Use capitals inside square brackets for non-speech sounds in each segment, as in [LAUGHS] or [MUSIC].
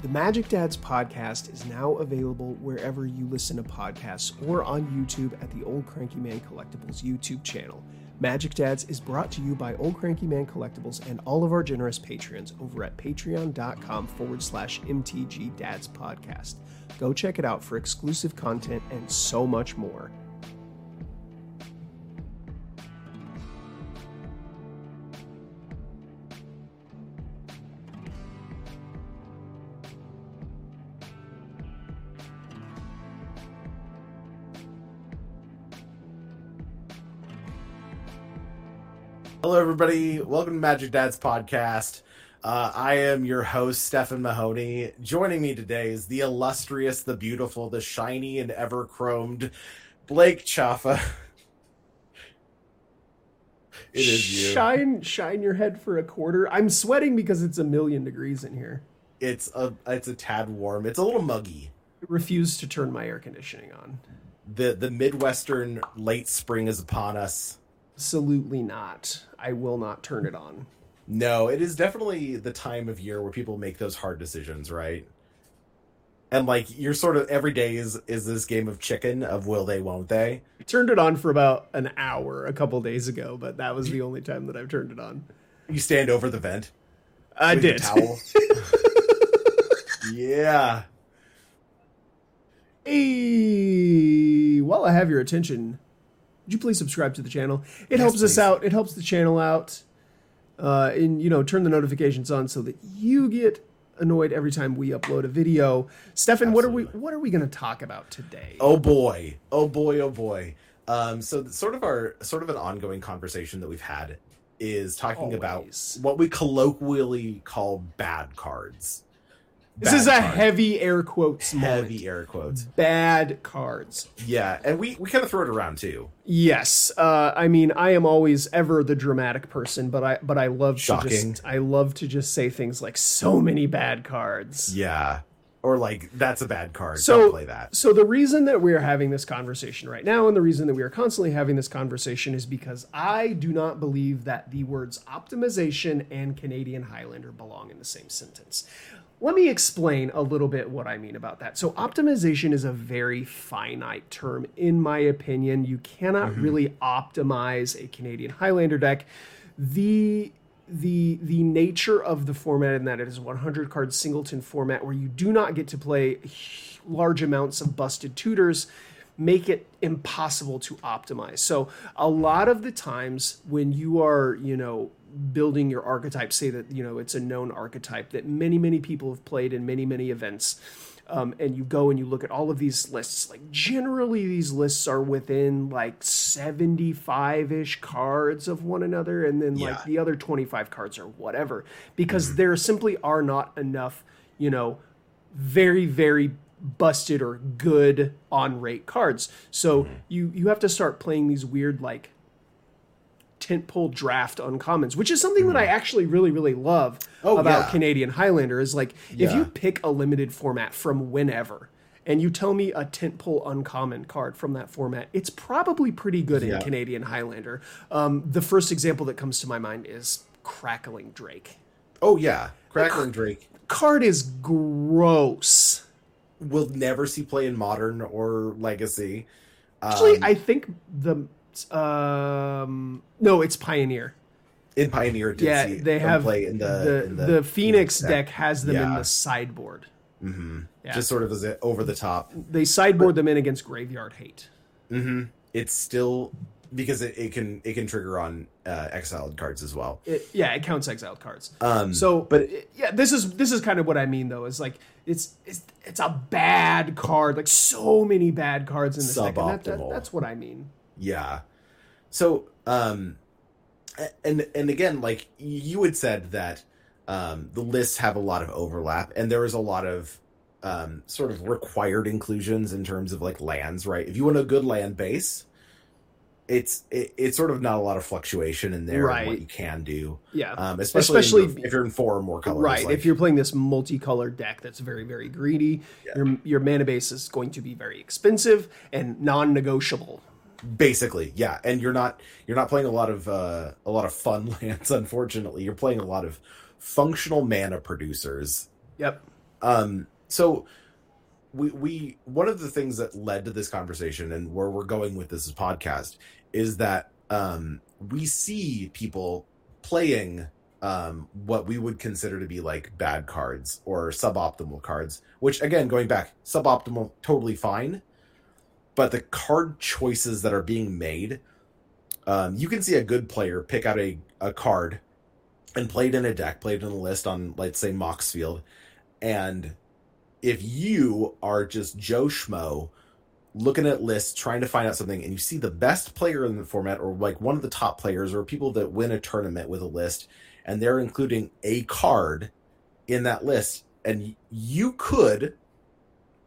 The Magic Dads podcast is now available wherever you listen to podcasts or on YouTube at the Old Cranky Man Collectibles YouTube channel. Magic Dads is brought to you by Old Cranky Man Collectibles and all of our generous patrons over at patreon.com forward slash MTG Dads podcast. Go check it out for exclusive content and so much more. Hello, everybody. Welcome to Magic Dad's podcast. Uh, I am your host, Stefan Mahoney. Joining me today is the illustrious, the beautiful, the shiny, and ever chromed Blake Chaffa. It is you. Shine, shine your head for a quarter. I'm sweating because it's a million degrees in here. It's a it's a tad warm. It's a little muggy. I refuse to turn my air conditioning on. the The midwestern late spring is upon us. Absolutely not. I will not turn it on. No, it is definitely the time of year where people make those hard decisions, right? And like you're sort of every day is is this game of chicken of will they won't they? I turned it on for about an hour a couple days ago, but that was the only time that I've turned it on. You stand over the vent. I did. towel. [LAUGHS] yeah. Hey, while I have your attention, would you please subscribe to the channel? It Yes, helps us out. It helps the channel out. Uh, and you know, turn the notifications on so that you get annoyed every time we upload a video. Stefan, what are we what are we going to talk about today? Oh boy. Oh boy. Oh boy. Um, so sort of our sort of an ongoing conversation that we've had is talking about what we colloquially call bad cards. This is a cards. heavy air quotes heavy moment. air quotes. Bad cards. Yeah, and we we kind of throw it around too. Yes, uh, I mean I am always ever the dramatic person, but I but I love Shocking. to just I love to just say things like so many bad cards. Yeah. Or like that's a bad card. So Don't play that. So the reason that we're having this conversation right now, and the reason that we are constantly having this conversation, is because I do not believe that the words optimization and Canadian Highlander belong in the same sentence. Let me explain a little bit what I mean about that. So, optimization is a very finite term, in my opinion. You cannot mm-hmm. really optimize a Canadian Highlander deck. The the the nature of the format in that it is a 100 card singleton format where you do not get to play large amounts of busted tutors make it impossible to optimize. So a lot of the times when you are, you know, building your archetype, say that, you know, it's a known archetype that many, many people have played in many, many events. Um, and you go and you look at all of these lists. Like generally, these lists are within like seventy-five-ish cards of one another, and then like the other twenty-five cards are whatever, because there simply are not enough, you know, very very busted or good on rate cards. So Mm-hmm. you you have to start playing these weird like tentpole draft uncommons, which is something that I actually really really love Mm-hmm. Oh, about yeah. Canadian Highlander. Is like if you pick a limited format from whenever. And you tell me a tentpole uncommon card from that format, it's probably pretty good in Canadian Highlander. Um, the first example that comes to my mind is Crackling Drake. Oh yeah. Crackling Drake Card is gross. Will never see play in modern or legacy. Actually, Um, I think the um no, it's Pioneer. in Pioneer Yeah, see they have play in the the, in the, Phoenix deck. deck has them in the sideboard. Mm-hmm. Yeah. Just sort of as it over the top. They sideboard them in against Graveyard Hate. Mm-hmm. It's still because it, it can it can trigger on uh, exiled cards as well. It, yeah, it counts exiled cards. Um, So, but but yeah, this is this is kind of what I mean though. Is like it's it's it's a bad card. Like so many bad cards in this deck. And that, that, Suboptimal. that's what I mean. Yeah. So, um, and and again, like you had said that um, the lists have a lot of overlap, and there is a lot of um, sort of required inclusions in terms of like lands, right? If you want a good land base, it's it, it's sort of not a lot of fluctuation in there, and what Right. you can do, Yeah. um, especially, Especially- if, you're, if you're in four or more colors, Right. like- if you're playing this multicolored deck that's very, very greedy, Yeah. your your mana base is going to be very expensive and non-negotiable. basically yeah and you're not you're not playing a lot of uh a lot of fun [LAUGHS] lands unfortunately you're playing a lot of functional mana producers Yep. Um, so we we one of the things that led to this conversation and where we're going with this podcast is that um, we see people playing um, what we would consider to be like bad cards or suboptimal cards. Which again, going back, suboptimal, totally fine, but the card choices that are being made, um, you can see a good player pick out a a card and play it in a deck, play it in a list on, let's say, Moxfield, and if you are just Joe Schmo looking at lists, trying to find out something, and you see the best player in the format, or like one of the top players, or people that win a tournament with a list, and they're including a card in that list, and you could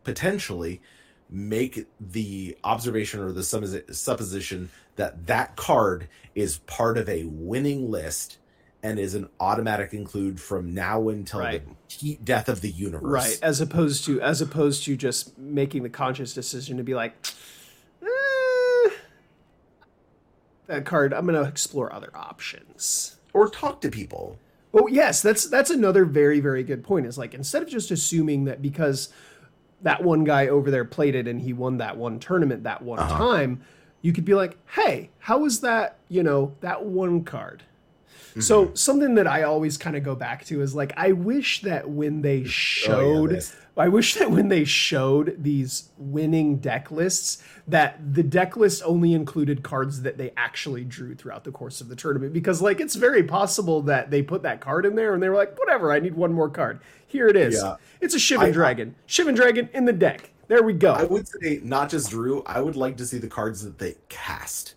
potentially make the observation or the supposition that that card is part of a winning list and is an automatic include from now until right. the heat death of the universe. Right. As opposed to as opposed to just making the conscious decision to be like, eh, that card. I'm going to explore other options or talk to people. Oh yes, that's that's another very very good point. Is like instead of just assuming that because that one guy over there played it and he won that one tournament that one uh-huh. time, you could be like, hey, how was that? You know that one card Mm-hmm. So something that I always kind of go back to is like I wish that when they showed oh, yeah, I wish that when they showed these winning deck lists that the deck list only included cards that they actually drew throughout the course of the tournament because like it's very possible that they put that card in there and they were like whatever I need one more card. Here it is. Yeah. It's a Shivan Dragon. Shivan Dragon in the deck. There we go. I would say not just drew, I would like to see the cards that they cast.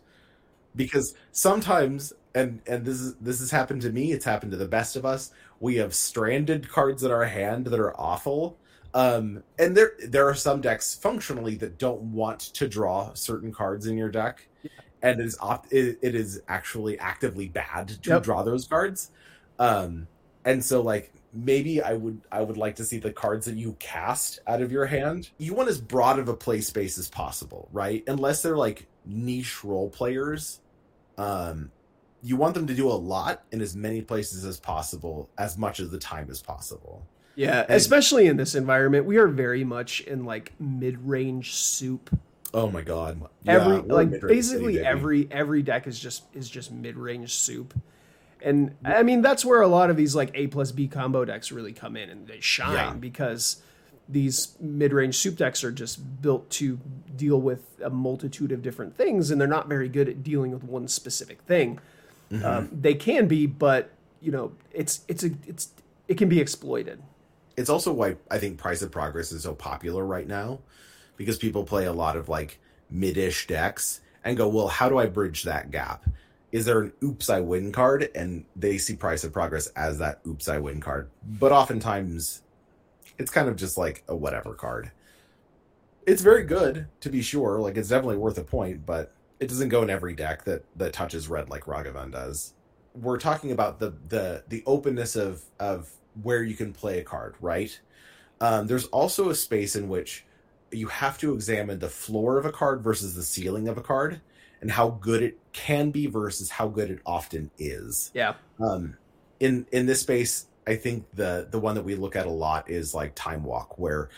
Because sometimes and and this is this has happened to me. It's happened to the best of us. We have stranded cards in our hand that are awful. Um, and there there are some decks functionally that don't want to draw certain cards in your deck, yeah. and it is opt- it, it is actually actively bad to yep. draw those cards. Um, and so like maybe I would I would like to see the cards that you cast out of your hand. You want as broad of a play space as possible, right? Unless they're like niche role players. Um, you want them to do a lot in as many places as possible, as much of the time as possible. Yeah, and, especially in this environment, we are very much in like mid-range soup. Oh my god! Every yeah, like basically city, every every deck is just is just mid-range soup, and I mean that's where a lot of these like A plus B combo decks really come in and they shine yeah. because these mid-range soup decks are just built to deal with a multitude of different things and they're not very good at dealing with one specific thing Mm-hmm. Um, they can be, but you know, it's it's a it's it can be exploited. It's also why I think Price of Progress is so popular right now, because people play a lot of like mid-ish decks and go, well, how do I bridge that gap? Is there an oops I win card? And they see Price of Progress as that oops I win card. But oftentimes it's kind of just like a whatever card. It's very good to be sure, like it's definitely worth a point, but it doesn't go in every deck that that touches red like Ragavan does. We're talking about the the the openness of of where you can play a card, right? Um, there's also a space in which you have to examine the floor of a card versus the ceiling of a card and how good it can be versus how good it often is. Yeah. Um, in in this space, I think the the one that we look at a lot is like Time Walk, where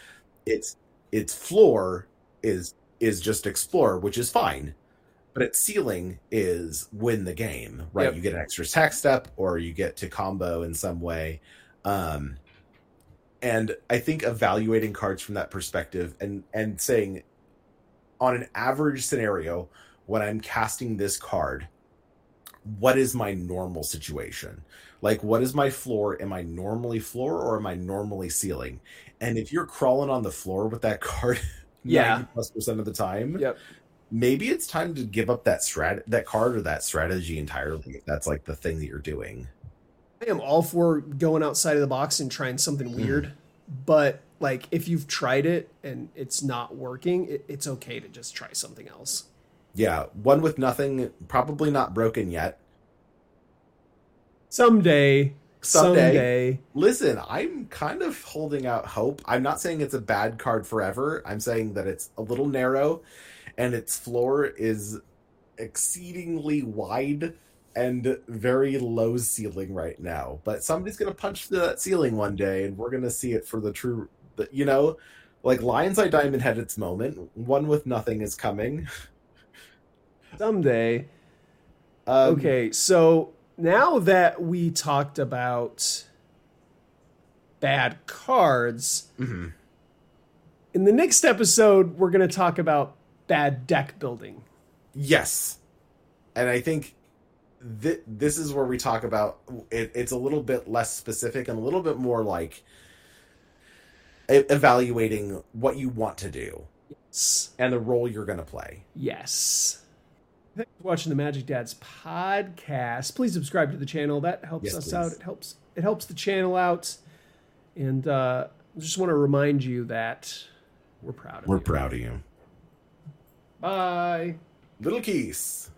its its floor is is just explore, which is fine but its ceiling is win the game, right? Yep. You get an extra attack step or you get to combo in some way. Um, and I think evaluating cards from that perspective and and saying on an average scenario when I'm casting this card, what is my normal situation? Like what is my floor? Am I normally floor or am I normally ceiling? And if you're crawling on the floor with that [LAUGHS] card yeah plus percent of the time, yep maybe it's time to give up that strat that card or that strategy entirely if that's like the thing that you're doing i am all for going outside of the box and trying something hmm. weird but like if you've tried it and it's not working it, it's okay to just try something else yeah one with nothing probably not broken yet someday someday. someday. Listen, I'm kind of holding out hope. I'm not saying it's a bad card forever. I'm saying that it's a little narrow and its floor is exceedingly wide and very low ceiling right now. But somebody's gonna punch through that ceiling one day, and we're gonna see it for the true. The, you know, like Lion's Eye Diamond had its moment. One with nothing is coming. [LAUGHS] Someday. Um, Okay, so now that we talked about bad cards, mhm. in the next episode, we're going to talk about bad deck building. Yes, and I think th- this is where we talk about it. It's a little bit less specific and a little bit more like evaluating what you want to do S- and the role you're going to play. Yes. Thanks for watching the Magic Dads podcast. Please subscribe to the channel. That helps Yes, us please. out. It helps it helps the channel out. And uh, I just want to remind you that we're proud of you. We're proud of you, Bye. little Keys.